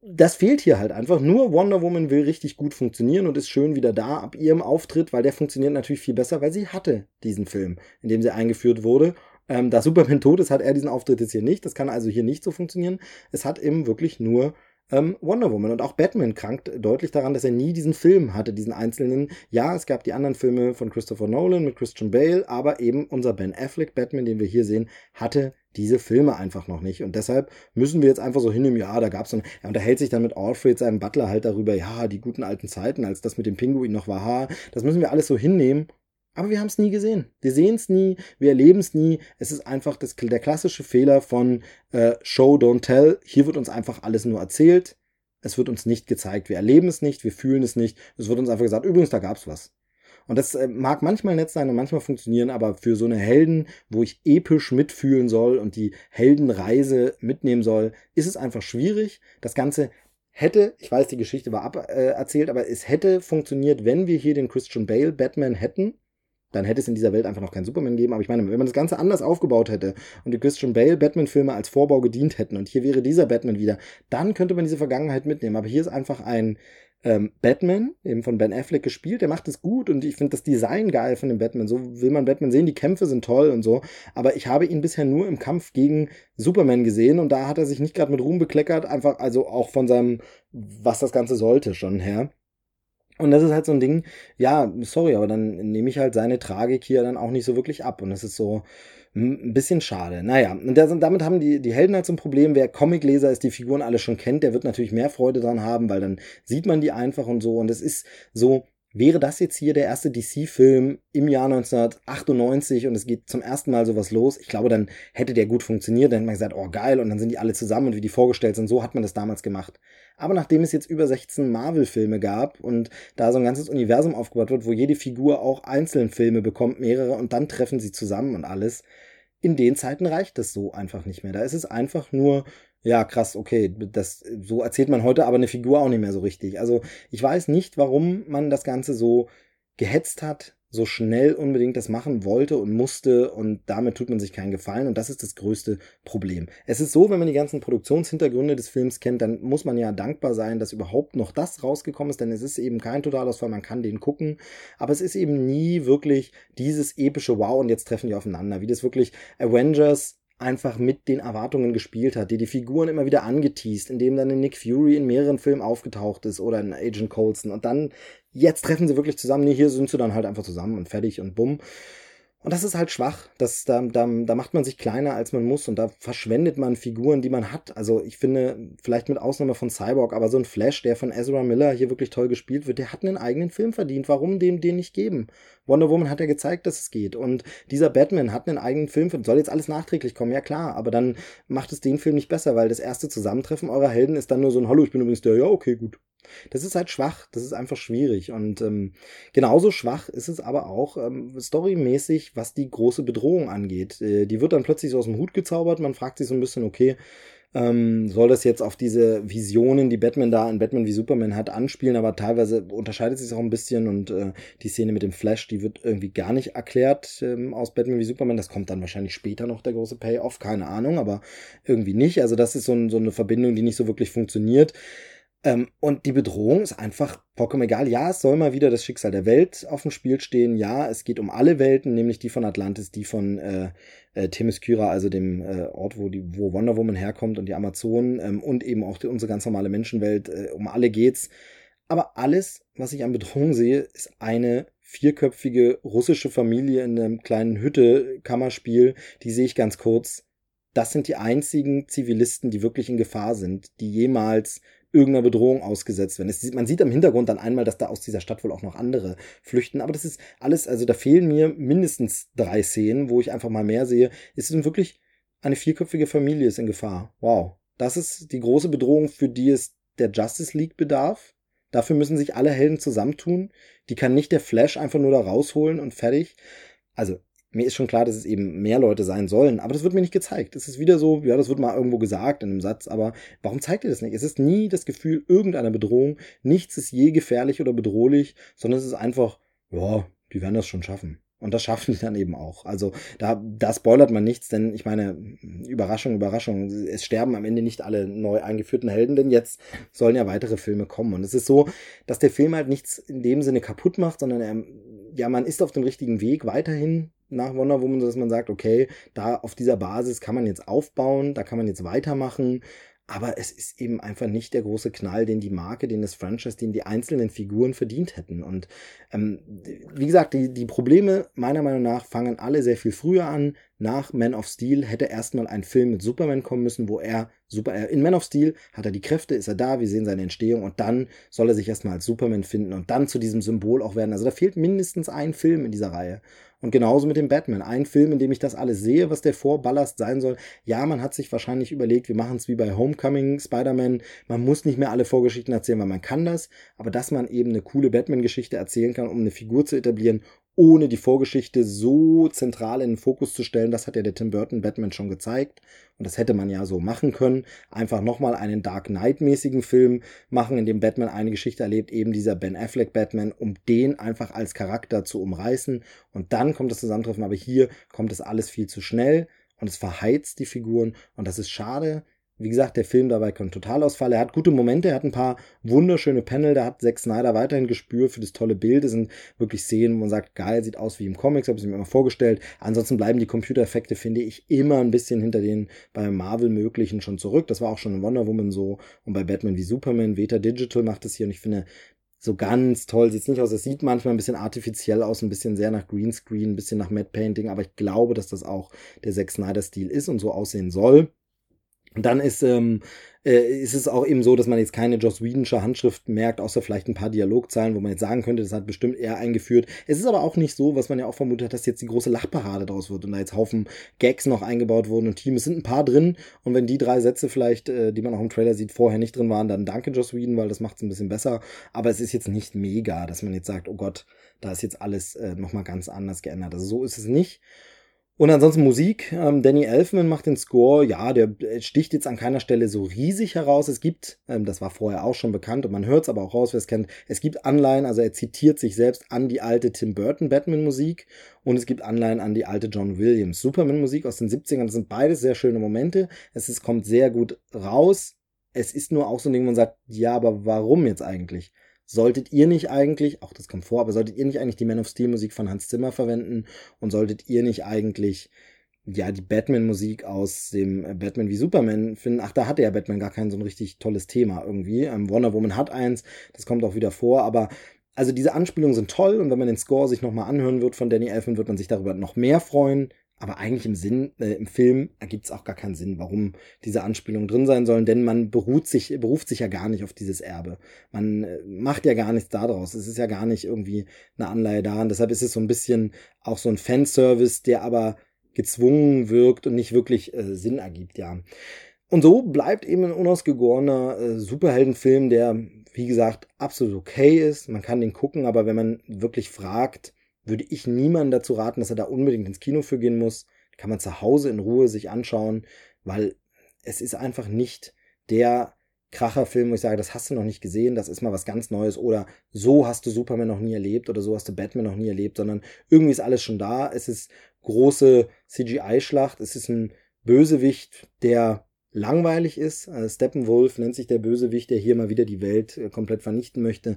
das fehlt hier halt einfach. Nur Wonder Woman will richtig gut funktionieren und ist schön wieder da ab ihrem Auftritt, weil der funktioniert natürlich viel besser, weil sie hatte diesen Film, in dem sie eingeführt wurde. Ähm, da Superman tot ist, hat er diesen Auftritt jetzt hier nicht. Das kann also hier nicht so funktionieren. Es hat eben wirklich nur ähm, Wonder Woman. Und auch Batman krankt deutlich daran, dass er nie diesen Film hatte, diesen einzelnen. Ja, es gab die anderen Filme von Christopher Nolan mit Christian Bale, aber eben unser Ben Affleck Batman, den wir hier sehen, hatte diese Filme einfach noch nicht. Und deshalb müssen wir jetzt einfach so hinnehmen, ja, da gab's so, er unterhält sich dann mit Alfred, seinem Butler, halt darüber, ja, die guten alten Zeiten, als das mit dem Pinguin noch war, ha, das müssen wir alles so hinnehmen. Aber wir haben es nie gesehen. Wir sehen es nie, wir erleben es nie. Es ist einfach das, der klassische Fehler von äh, Show, don't tell. Hier wird uns einfach alles nur erzählt. Es wird uns nicht gezeigt. Wir erleben es nicht, wir fühlen es nicht. Es wird uns einfach gesagt, übrigens, da gab's was. Und das äh, mag manchmal nett sein und manchmal funktionieren, aber für so eine Helden, wo ich episch mitfühlen soll und die Heldenreise mitnehmen soll, ist es einfach schwierig. Das Ganze hätte, ich weiß, die Geschichte war aberzählt, äh, aber es hätte funktioniert, wenn wir hier den Christian Bale Batman hätten dann hätte es in dieser Welt einfach noch keinen Superman gegeben. Aber ich meine, wenn man das Ganze anders aufgebaut hätte und die Christian Bale Batman-Filme als Vorbau gedient hätten und hier wäre dieser Batman wieder, dann könnte man diese Vergangenheit mitnehmen. Aber hier ist einfach ein ähm, Batman, eben von Ben Affleck gespielt, der macht es gut und ich finde das Design geil von dem Batman. So will man Batman sehen, die Kämpfe sind toll und so. Aber ich habe ihn bisher nur im Kampf gegen Superman gesehen und da hat er sich nicht gerade mit Ruhm bekleckert, einfach also auch von seinem, was das Ganze sollte schon her. Und das ist halt so ein Ding, ja, sorry, aber dann nehme ich halt seine Tragik hier dann auch nicht so wirklich ab. Und das ist so ein bisschen schade. Naja, und damit haben die, die Helden halt so ein Problem. Wer Comicleser ist, die Figuren alle schon kennt, der wird natürlich mehr Freude dran haben, weil dann sieht man die einfach und so. Und es ist so, Wäre das jetzt hier der erste DC-Film im Jahr 1998 und es geht zum ersten Mal sowas los, ich glaube, dann hätte der gut funktioniert. Dann hätte man gesagt, oh geil, und dann sind die alle zusammen und wie die vorgestellt sind. So hat man das damals gemacht. Aber nachdem es jetzt über 16 Marvel-Filme gab und da so ein ganzes Universum aufgebaut wird, wo jede Figur auch einzelne Filme bekommt, mehrere, und dann treffen sie zusammen und alles, in den Zeiten reicht das so einfach nicht mehr. Da ist es einfach nur ja, krass, okay, das, so erzählt man heute aber eine Figur auch nicht mehr so richtig. Also ich weiß nicht, warum man das Ganze so gehetzt hat, so schnell unbedingt das machen wollte und musste und damit tut man sich keinen Gefallen und das ist das größte Problem. Es ist so, wenn man die ganzen Produktionshintergründe des Films kennt, dann muss man ja dankbar sein, dass überhaupt noch das rausgekommen ist, denn es ist eben kein Totalausfall, man kann den gucken, aber es ist eben nie wirklich dieses epische Wow und jetzt treffen die aufeinander, wie das wirklich Avengers einfach mit den Erwartungen gespielt hat, die die Figuren immer wieder angeteased, indem dann Nick Fury in mehreren Filmen aufgetaucht ist oder ein Agent Coulson und dann jetzt treffen sie wirklich zusammen, nee, hier sind sie dann halt einfach zusammen und fertig und bumm. Und das ist halt schwach. Das, da, da, da macht man sich kleiner, als man muss. Und da verschwendet man Figuren, die man hat. Also ich finde, vielleicht mit Ausnahme von Cyborg, aber so ein Flash, der von Ezra Miller hier wirklich toll gespielt wird, der hat einen eigenen Film verdient. Warum dem den nicht geben? Wonder Woman hat ja gezeigt, dass es geht. Und dieser Batman hat einen eigenen Film verdient. Soll jetzt alles nachträglich kommen, ja klar. Aber dann macht es den Film nicht besser, weil das erste Zusammentreffen eurer Helden ist dann nur so ein Hallo, ich bin übrigens der, ja, okay, gut. Das ist halt schwach, das ist einfach schwierig. Und ähm, genauso schwach ist es aber auch ähm, storymäßig, was die große Bedrohung angeht. Äh, die wird dann plötzlich so aus dem Hut gezaubert. Man fragt sich so ein bisschen, okay, ähm, soll das jetzt auf diese Visionen, die Batman da in Batman wie Superman hat, anspielen, aber teilweise unterscheidet sich auch ein bisschen und äh, die Szene mit dem Flash, die wird irgendwie gar nicht erklärt ähm, aus Batman wie Superman. Das kommt dann wahrscheinlich später noch der große Payoff, keine Ahnung, aber irgendwie nicht. Also das ist so, ein, so eine Verbindung, die nicht so wirklich funktioniert. Ähm, und die Bedrohung ist einfach vollkommen egal. Ja, es soll mal wieder das Schicksal der Welt auf dem Spiel stehen. Ja, es geht um alle Welten, nämlich die von Atlantis, die von äh, äh, Themyscira, also dem äh, Ort, wo, die, wo Wonder Woman herkommt und die Amazonen ähm, und eben auch die, unsere ganz normale Menschenwelt. Äh, um alle geht's. Aber alles, was ich an Bedrohung sehe, ist eine vierköpfige russische Familie in einem kleinen Hütte-Kammerspiel. Die sehe ich ganz kurz. Das sind die einzigen Zivilisten, die wirklich in Gefahr sind, die jemals irgendeiner Bedrohung ausgesetzt werden. Es, man sieht im Hintergrund dann einmal, dass da aus dieser Stadt wohl auch noch andere flüchten, aber das ist alles, also da fehlen mir mindestens drei Szenen, wo ich einfach mal mehr sehe. Es ist wirklich eine vierköpfige Familie ist in Gefahr. Wow. Das ist die große Bedrohung, für die es der Justice League bedarf. Dafür müssen sich alle Helden zusammentun. Die kann nicht der Flash einfach nur da rausholen und fertig. Also mir ist schon klar, dass es eben mehr Leute sein sollen, aber das wird mir nicht gezeigt. Es ist wieder so, ja, das wird mal irgendwo gesagt in einem Satz, aber warum zeigt ihr das nicht? Es ist nie das Gefühl irgendeiner Bedrohung, nichts ist je gefährlich oder bedrohlich, sondern es ist einfach, ja, die werden das schon schaffen. Und das schaffen die dann eben auch. Also da, da spoilert man nichts, denn ich meine, Überraschung, Überraschung, es sterben am Ende nicht alle neu eingeführten Helden, denn jetzt sollen ja weitere Filme kommen. Und es ist so, dass der Film halt nichts in dem Sinne kaputt macht, sondern er, ja, man ist auf dem richtigen Weg weiterhin nach Wonder Woman, dass man sagt, okay, da auf dieser Basis kann man jetzt aufbauen, da kann man jetzt weitermachen aber es ist eben einfach nicht der große Knall, den die Marke, den das Franchise, den die einzelnen Figuren verdient hätten. Und ähm, wie gesagt, die, die Probleme meiner Meinung nach fangen alle sehr viel früher an. Nach Man of Steel hätte erstmal ein Film mit Superman kommen müssen, wo er super, in Man of Steel hat er die Kräfte, ist er da, wir sehen seine Entstehung und dann soll er sich erstmal als Superman finden und dann zu diesem Symbol auch werden. Also da fehlt mindestens ein Film in dieser Reihe. Und genauso mit dem Batman. Ein Film, in dem ich das alles sehe, was der Vorballast sein soll. Ja, man hat sich wahrscheinlich überlegt, wir machen es wie bei Homecoming, Spider-Man. Man muss nicht mehr alle Vorgeschichten erzählen, weil man kann das. Aber dass man eben eine coole Batman-Geschichte erzählen kann, um eine Figur zu etablieren, ohne die Vorgeschichte so zentral in den Fokus zu stellen. Das hat ja der Tim Burton Batman schon gezeigt. Und das hätte man ja so machen können. Einfach nochmal einen Dark Knight-mäßigen Film machen, in dem Batman eine Geschichte erlebt, eben dieser Ben Affleck Batman, um den einfach als Charakter zu umreißen. Und dann kommt das Zusammentreffen. Aber hier kommt es alles viel zu schnell und es verheizt die Figuren. Und das ist schade. Wie gesagt, der Film dabei kommt Totalausfall. Er hat gute Momente, er hat ein paar wunderschöne Panel, da hat Zack Snyder weiterhin Gespür für das tolle Bild. Es sind wirklich Szenen, wo man sagt, geil, sieht aus wie im Comics, habe ich mir immer vorgestellt. Ansonsten bleiben die Computereffekte, finde ich, immer ein bisschen hinter den bei Marvel möglichen schon zurück. Das war auch schon in Wonder Woman so und bei Batman wie Superman. Veta Digital macht es hier und ich finde, so ganz toll sieht es nicht aus. Es sieht manchmal ein bisschen artifiziell aus, ein bisschen sehr nach Greenscreen, ein bisschen nach Matte Painting, aber ich glaube, dass das auch der Zack Snyder Stil ist und so aussehen soll. Dann ist, ähm, äh, ist es auch eben so, dass man jetzt keine Joss Whedonsche Handschrift merkt, außer vielleicht ein paar Dialogzeilen, wo man jetzt sagen könnte, das hat bestimmt er eingeführt. Es ist aber auch nicht so, was man ja auch vermutet hat, dass jetzt die große Lachparade draus wird und da jetzt Haufen Gags noch eingebaut wurden und Team. Es sind ein paar drin und wenn die drei Sätze vielleicht, äh, die man auch im Trailer sieht, vorher nicht drin waren, dann danke Joss Whedon, weil das macht es ein bisschen besser. Aber es ist jetzt nicht mega, dass man jetzt sagt, oh Gott, da ist jetzt alles äh, nochmal ganz anders geändert. Also so ist es nicht. Und ansonsten Musik. Ähm, Danny Elfman macht den Score. Ja, der sticht jetzt an keiner Stelle so riesig heraus. Es gibt, ähm, das war vorher auch schon bekannt und man hört es aber auch raus, wer es kennt, es gibt Anleihen, also er zitiert sich selbst an die alte Tim Burton Batman Musik und es gibt Anleihen an die alte John Williams Superman Musik aus den 70ern. Das sind beides sehr schöne Momente. Es ist, kommt sehr gut raus. Es ist nur auch so ein Ding, wo man sagt, ja, aber warum jetzt eigentlich? Solltet ihr nicht eigentlich, auch das kommt vor, aber solltet ihr nicht eigentlich die Man of Steel Musik von Hans Zimmer verwenden und solltet ihr nicht eigentlich ja, die Batman-Musik aus dem Batman wie Superman finden. Ach, da hatte ja Batman gar kein so ein richtig tolles Thema irgendwie. Ähm, Wonder Woman hat eins, das kommt auch wieder vor, aber also diese Anspielungen sind toll und wenn man den Score sich nochmal anhören wird von Danny Elfman, wird man sich darüber noch mehr freuen. Aber eigentlich im Sinn, äh, im Film ergibt es auch gar keinen Sinn, warum diese Anspielungen drin sein sollen, denn man beruht sich, beruft sich ja gar nicht auf dieses Erbe. Man äh, macht ja gar nichts daraus. Es ist ja gar nicht irgendwie eine Anleihe da. Und deshalb ist es so ein bisschen auch so ein Fanservice, der aber gezwungen wirkt und nicht wirklich äh, Sinn ergibt, ja. Und so bleibt eben ein unausgegorener äh, Superheldenfilm, der, wie gesagt, absolut okay ist. Man kann den gucken, aber wenn man wirklich fragt, würde ich niemanden dazu raten, dass er da unbedingt ins Kino für gehen muss. Kann man zu Hause in Ruhe sich anschauen, weil es ist einfach nicht der Kracherfilm, wo ich sage, das hast du noch nicht gesehen, das ist mal was ganz Neues oder so hast du Superman noch nie erlebt oder so hast du Batman noch nie erlebt, sondern irgendwie ist alles schon da. Es ist große CGI-Schlacht, es ist ein Bösewicht, der langweilig ist. Äh, Steppenwolf nennt sich der Bösewicht, der hier mal wieder die Welt äh, komplett vernichten möchte.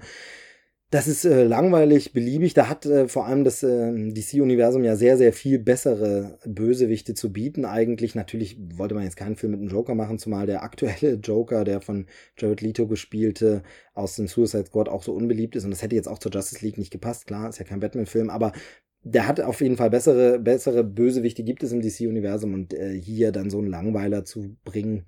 Das ist äh, langweilig, beliebig. Da hat äh, vor allem das äh, DC-Universum ja sehr, sehr viel bessere Bösewichte zu bieten. Eigentlich, natürlich wollte man jetzt keinen Film mit einem Joker machen, zumal der aktuelle *laughs* Joker, der von Jared Leto gespielte, aus dem Suicide Squad auch so unbeliebt ist. Und das hätte jetzt auch zur Justice League nicht gepasst. Klar, ist ja kein Batman-Film, aber der hat auf jeden Fall bessere, bessere Bösewichte gibt es im DC-Universum und äh, hier dann so einen Langweiler zu bringen,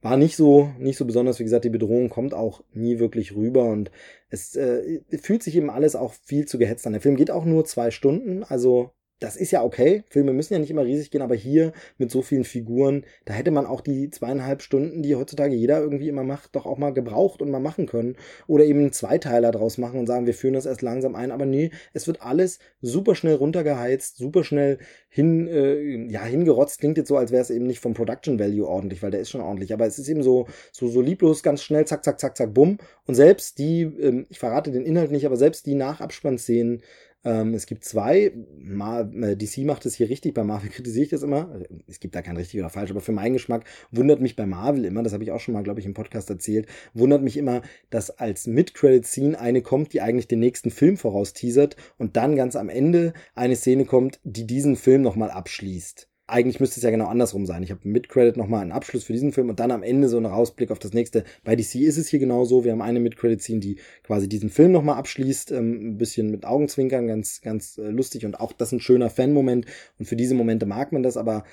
war nicht so, nicht so besonders. Wie gesagt, die Bedrohung kommt auch nie wirklich rüber und es äh, fühlt sich eben alles auch viel zu gehetzt an. Der Film geht auch nur zwei Stunden, also das ist ja okay. Filme müssen ja nicht immer riesig gehen, aber hier mit so vielen Figuren, da hätte man auch die zweieinhalb Stunden, die heutzutage jeder irgendwie immer macht, doch auch mal gebraucht und mal machen können. Oder eben einen Zweiteiler draus machen und sagen, wir führen das erst langsam ein. Aber nee, es wird alles super schnell runtergeheizt, super schnell hin, äh, ja, hingerotzt. Klingt jetzt so, als wäre es eben nicht vom Production Value ordentlich, weil der ist schon ordentlich. Aber es ist eben so, so, so lieblos, ganz schnell, zack, zack, zack, zack, bumm. Und selbst die, ähm, ich verrate den Inhalt nicht, aber selbst die Nachabspannszenen, ähm, es gibt zwei. Mar äh, DC macht es hier richtig, bei Marvel *laughs* kritisiere ich das immer. Es gibt da kein richtig oder falsch, aber für meinen Geschmack wundert mich bei Marvel immer, das habe ich auch schon mal, glaube ich, im Podcast erzählt, wundert mich immer, dass als Mid-Credit-Scene eine kommt, die eigentlich den nächsten Film voraus teasert und dann ganz am Ende eine Szene kommt, die diesen Film nochmal abschließt eigentlich müsste es ja genau andersrum sein. Ich habe mit Credit nochmal einen Abschluss für diesen Film und dann am Ende so einen Rausblick auf das nächste. Bei DC ist es hier genauso. Wir haben eine Mid-Credit-Scene, die quasi diesen Film nochmal abschließt. Ähm, ein bisschen mit Augenzwinkern, ganz, ganz äh, lustig und auch das ein schöner Fan-Moment. Und für diese Momente mag man das, aber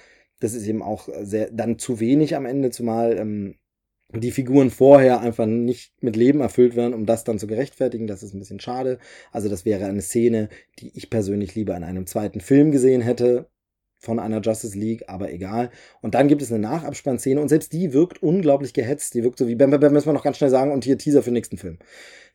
das ist eben auch sehr, dann zu wenig am Ende, zumal ähm, die Figuren vorher einfach nicht mit Leben erfüllt werden, um das dann zu gerechtfertigen. Das ist ein bisschen schade. Also das wäre eine Szene, die ich persönlich lieber in einem zweiten Film gesehen hätte von einer Justice League, aber egal. Und dann gibt es eine Nachabspannszene und selbst die wirkt unglaublich gehetzt. Die wirkt so wie, bam, bam, bam, müssen wir noch ganz schnell sagen, und hier Teaser für den nächsten Film.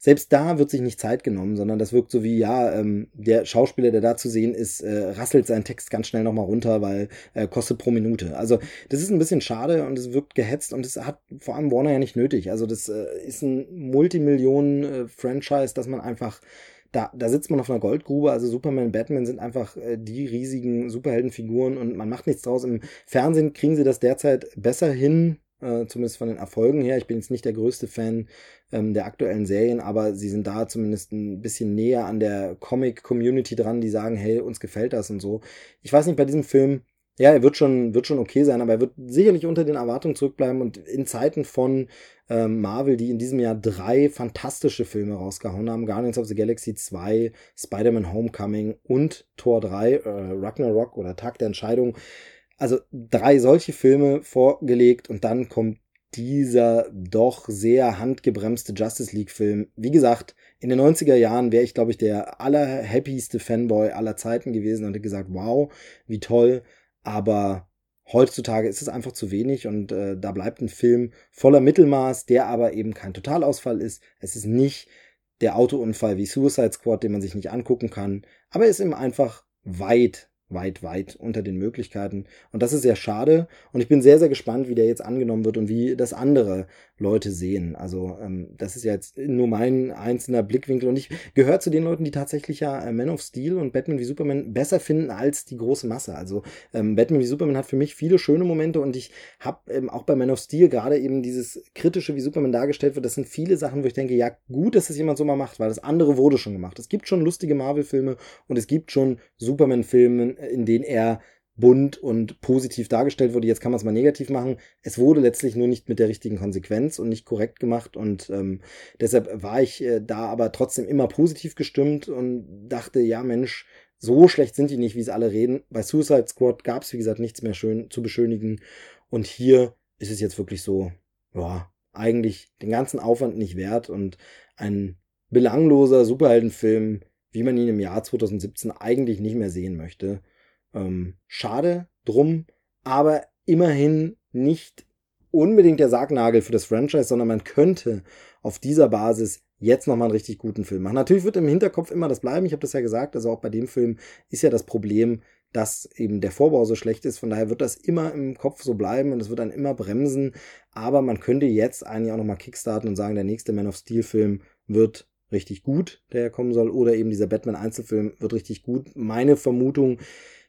Selbst da wird sich nicht Zeit genommen, sondern das wirkt so wie, ja, ähm, der Schauspieler, der da zu sehen ist, äh, rasselt seinen Text ganz schnell nochmal runter, weil äh, kostet pro Minute. Also das ist ein bisschen schade und es wirkt gehetzt und es hat vor allem Warner ja nicht nötig. Also das äh, ist ein Multimillionen-Franchise, äh, dass man einfach da, da sitzt man auf einer Goldgrube. Also Superman, Batman sind einfach äh, die riesigen Superheldenfiguren und man macht nichts draus. Im Fernsehen kriegen sie das derzeit besser hin, äh, zumindest von den Erfolgen her. Ich bin jetzt nicht der größte Fan ähm, der aktuellen Serien, aber sie sind da zumindest ein bisschen näher an der Comic-Community dran, die sagen, hey, uns gefällt das und so. Ich weiß nicht, bei diesem Film, ja, er wird schon, wird schon okay sein, aber er wird sicherlich unter den Erwartungen zurückbleiben und in Zeiten von ähm, Marvel, die in diesem Jahr drei fantastische Filme rausgehauen haben, Guardians of the Galaxy 2, Spider-Man Homecoming und Tor 3, äh, Ragnarok oder Tag der Entscheidung. Also drei solche Filme vorgelegt und dann kommt dieser doch sehr handgebremste Justice League Film. Wie gesagt, in den 90er Jahren wäre ich, glaube ich, der allerhappieste Fanboy aller Zeiten gewesen und hätte gesagt, wow, wie toll aber heutzutage ist es einfach zu wenig und äh, da bleibt ein Film voller Mittelmaß, der aber eben kein Totalausfall ist. Es ist nicht der Autounfall wie Suicide Squad, den man sich nicht angucken kann, aber er ist eben einfach weit weit, weit unter den Möglichkeiten. Und das ist sehr schade. Und ich bin sehr, sehr gespannt, wie der jetzt angenommen wird und wie das andere Leute sehen. Also ähm, das ist ja jetzt nur mein einzelner Blickwinkel. Und ich gehöre zu den Leuten, die tatsächlich ja äh, Man of Steel und Batman wie Superman besser finden als die große Masse. Also ähm, Batman wie Superman hat für mich viele schöne Momente und ich habe ähm, auch bei Man of Steel gerade eben dieses kritische, wie Superman dargestellt wird. Das sind viele Sachen, wo ich denke, ja gut, dass das jemand so mal macht, weil das andere wurde schon gemacht. Es gibt schon lustige Marvel-Filme und es gibt schon Superman-Filme, in denen er bunt und positiv dargestellt wurde. Jetzt kann man es mal negativ machen. Es wurde letztlich nur nicht mit der richtigen Konsequenz und nicht korrekt gemacht und ähm, deshalb war ich äh, da aber trotzdem immer positiv gestimmt und dachte, ja Mensch, so schlecht sind die nicht, wie es alle reden. Bei Suicide Squad gab es, wie gesagt, nichts mehr schön zu beschönigen und hier ist es jetzt wirklich so, ja, eigentlich den ganzen Aufwand nicht wert und ein belangloser Superheldenfilm, wie man ihn im Jahr 2017 eigentlich nicht mehr sehen möchte. Ähm, schade drum, aber immerhin nicht unbedingt der Sargnagel für das Franchise, sondern man könnte auf dieser Basis jetzt nochmal einen richtig guten Film machen. Natürlich wird im Hinterkopf immer das bleiben, ich habe das ja gesagt, also auch bei dem Film ist ja das Problem, dass eben der Vorbau so schlecht ist, von daher wird das immer im Kopf so bleiben und es wird dann immer bremsen, aber man könnte jetzt eigentlich auch nochmal kickstarten und sagen, der nächste Man of Steel Film wird richtig gut, der kommen soll, oder eben dieser Batman Einzelfilm wird richtig gut. Meine Vermutung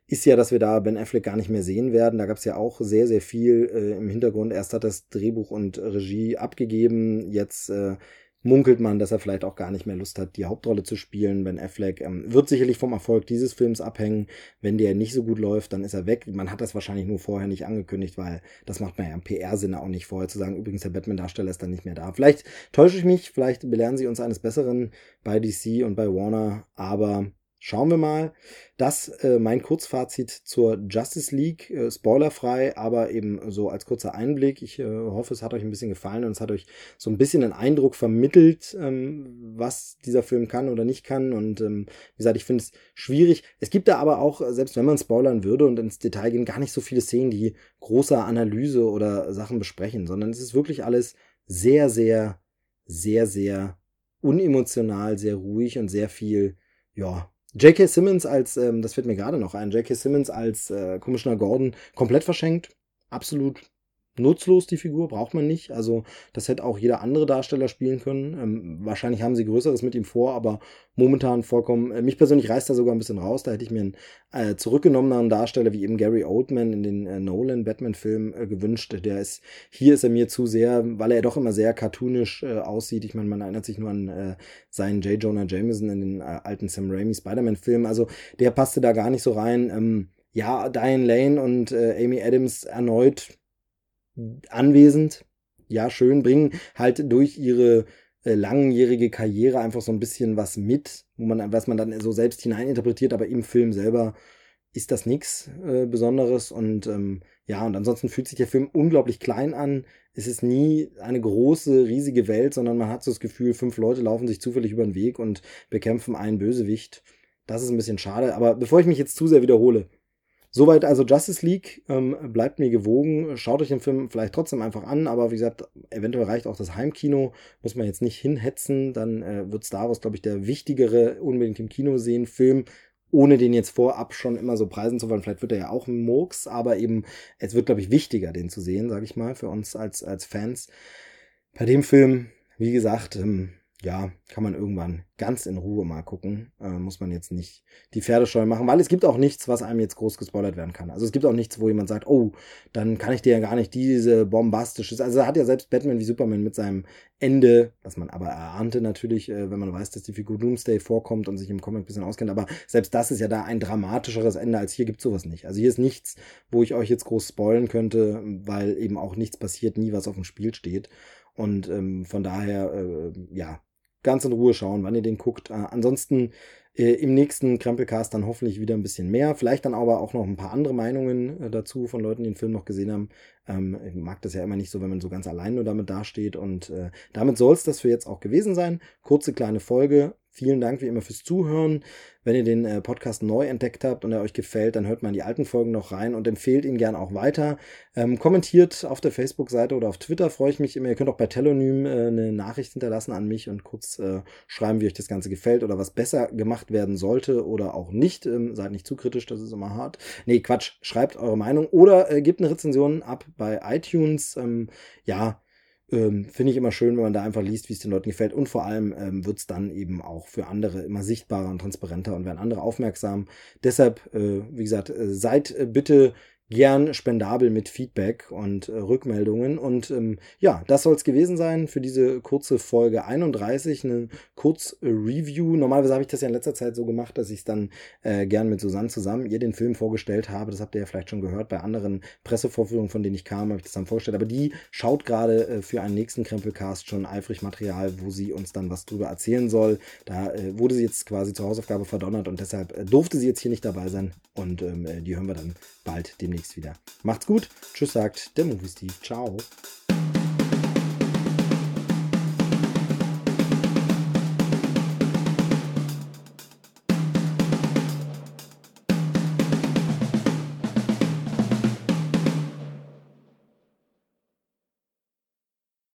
ist ja, dass wir da Ben Affleck gar nicht mehr sehen werden. Da gab es ja auch sehr, sehr viel äh, im Hintergrund. Erst hat das Drehbuch und Regie abgegeben. Jetzt äh, munkelt man, dass er vielleicht auch gar nicht mehr Lust hat, die Hauptrolle zu spielen. Ben Affleck ähm, wird sicherlich vom Erfolg dieses Films abhängen. Wenn der nicht so gut läuft, dann ist er weg. Man hat das wahrscheinlich nur vorher nicht angekündigt, weil das macht man ja im PR-Sinne auch nicht vorher zu sagen, übrigens der Batman-Darsteller ist dann nicht mehr da. Vielleicht täusche ich mich, vielleicht belehren sie uns eines Besseren bei DC und bei Warner, aber Schauen wir mal. Das äh, mein Kurzfazit zur Justice League. Äh, spoilerfrei, aber eben so als kurzer Einblick. Ich äh, hoffe, es hat euch ein bisschen gefallen und es hat euch so ein bisschen einen Eindruck vermittelt, ähm, was dieser Film kann oder nicht kann. Und ähm, wie gesagt, ich finde es schwierig. Es gibt da aber auch, selbst wenn man spoilern würde und ins Detail gehen, gar nicht so viele Szenen, die großer Analyse oder Sachen besprechen, sondern es ist wirklich alles sehr, sehr, sehr, sehr unemotional, sehr ruhig und sehr viel, ja, J.K. Simmons als, ähm, das wird mir gerade noch ein, J.K. Simmons als äh, Commissioner Gordon komplett verschenkt. Absolut nutzlos, die Figur, braucht man nicht. Also das hätte auch jeder andere Darsteller spielen können. Ähm, wahrscheinlich haben sie Größeres mit ihm vor, aber momentan vollkommen, äh, mich persönlich reißt da sogar ein bisschen raus. Da hätte ich mir einen äh, zurückgenommenen Darsteller wie eben Gary Oldman in den äh, Nolan-Batman-Filmen äh, gewünscht. Der ist, hier ist er mir zu sehr, weil er doch immer sehr cartoonisch äh, aussieht. Ich meine, man erinnert sich nur an äh, seinen J. Jonah Jameson in den alten Sam Raimi Spider-Man-Filmen. Also der passte da gar nicht so rein. Ähm, ja, Diane Lane und Amy Adams erneut anwesend. Ja, schön, bringen halt durch ihre äh, langjährige Karriere einfach so ein bisschen was mit, wo man, was man dann so selbst hineininterpretiert, aber im Film selber ist das nichts äh, Besonderes und ähm, ja, und ansonsten fühlt sich der Film unglaublich klein an. Es ist nie eine große, riesige Welt, sondern man hat so das Gefühl, fünf Leute laufen sich zufällig über den Weg und bekämpfen einen Bösewicht. Das ist ein bisschen schade, aber bevor ich mich jetzt zu sehr wiederhole, Soweit also Justice League. Ähm, bleibt mir gewogen. Schaut euch den Film vielleicht trotzdem einfach an, aber wie gesagt, eventuell reicht auch das Heimkino. Muss man jetzt nicht hinhetzen. Dann äh, wird Star Wars, glaube ich, der wichtigere unbedingt im Kino sehen Film. Ohne den jetzt vorab schon immer so preisen zu wollen. Vielleicht wird er ja auch ein Murks, aber eben, es wird, glaube ich, wichtiger, den zu sehen, sage ich mal, für uns als, als Fans. Bei dem Film, wie gesagt, ähm, ja, kann man irgendwann ganz in Ruhe mal gucken. Äh, muss man jetzt nicht die Pferdescheu machen, weil es gibt auch nichts, was einem jetzt groß gespoilert werden kann. Also es gibt auch nichts, wo jemand sagt, oh, dann kann ich dir ja gar nicht diese bombastische. Also hat ja selbst Batman wie Superman mit seinem Ende, was man aber erahnte natürlich, äh, wenn man weiß, dass die Figur Doomsday vorkommt und sich im Comic ein bisschen auskennt. Aber selbst das ist ja da ein dramatischeres Ende als hier gibt sowas nicht. Also hier ist nichts, wo ich euch jetzt groß spoilen könnte, weil eben auch nichts passiert, nie was auf dem Spiel steht. Und ähm, von daher, äh, ja, ganz in Ruhe schauen, wann ihr den guckt. Äh, ansonsten äh, im nächsten Krempelcast dann hoffentlich wieder ein bisschen mehr. Vielleicht dann aber auch noch ein paar andere Meinungen äh, dazu von Leuten, die den Film noch gesehen haben. Ähm, ich mag das ja immer nicht so, wenn man so ganz allein nur damit dasteht. Und äh, damit soll es das für jetzt auch gewesen sein. Kurze kleine Folge. Vielen Dank wie immer fürs Zuhören. Wenn ihr den äh, Podcast neu entdeckt habt und er euch gefällt, dann hört man die alten Folgen noch rein und empfehlt ihn gern auch weiter. Ähm, kommentiert auf der Facebook-Seite oder auf Twitter, freue ich mich immer. Ihr könnt auch bei Telonym äh, eine Nachricht hinterlassen an mich und kurz äh, schreiben, wie euch das Ganze gefällt oder was besser gemacht werden sollte oder auch nicht. Ähm, seid nicht zu kritisch, das ist immer hart. Nee, Quatsch, schreibt eure Meinung oder äh, gebt eine Rezension ab bei iTunes. Ähm, ja, ähm, Finde ich immer schön, wenn man da einfach liest, wie es den Leuten gefällt. Und vor allem ähm, wird es dann eben auch für andere immer sichtbarer und transparenter und werden andere aufmerksam. Deshalb, äh, wie gesagt, äh, seid äh, bitte gern spendabel mit Feedback und äh, Rückmeldungen. Und ähm, ja, das soll es gewesen sein für diese kurze Folge 31, eine Kurz-Review. Normalerweise habe ich das ja in letzter Zeit so gemacht, dass ich es dann äh, gern mit Susanne zusammen ihr den Film vorgestellt habe. Das habt ihr ja vielleicht schon gehört. Bei anderen Pressevorführungen, von denen ich kam, habe ich das dann vorgestellt. Aber die schaut gerade äh, für einen nächsten Krempelcast schon eifrig Material, wo sie uns dann was drüber erzählen soll. Da äh, wurde sie jetzt quasi zur Hausaufgabe verdonnert und deshalb äh, durfte sie jetzt hier nicht dabei sein. Und ähm, äh, die hören wir dann bald demnächst wieder. Macht's gut. Tschüss, sagt der Movie Steve. Ciao.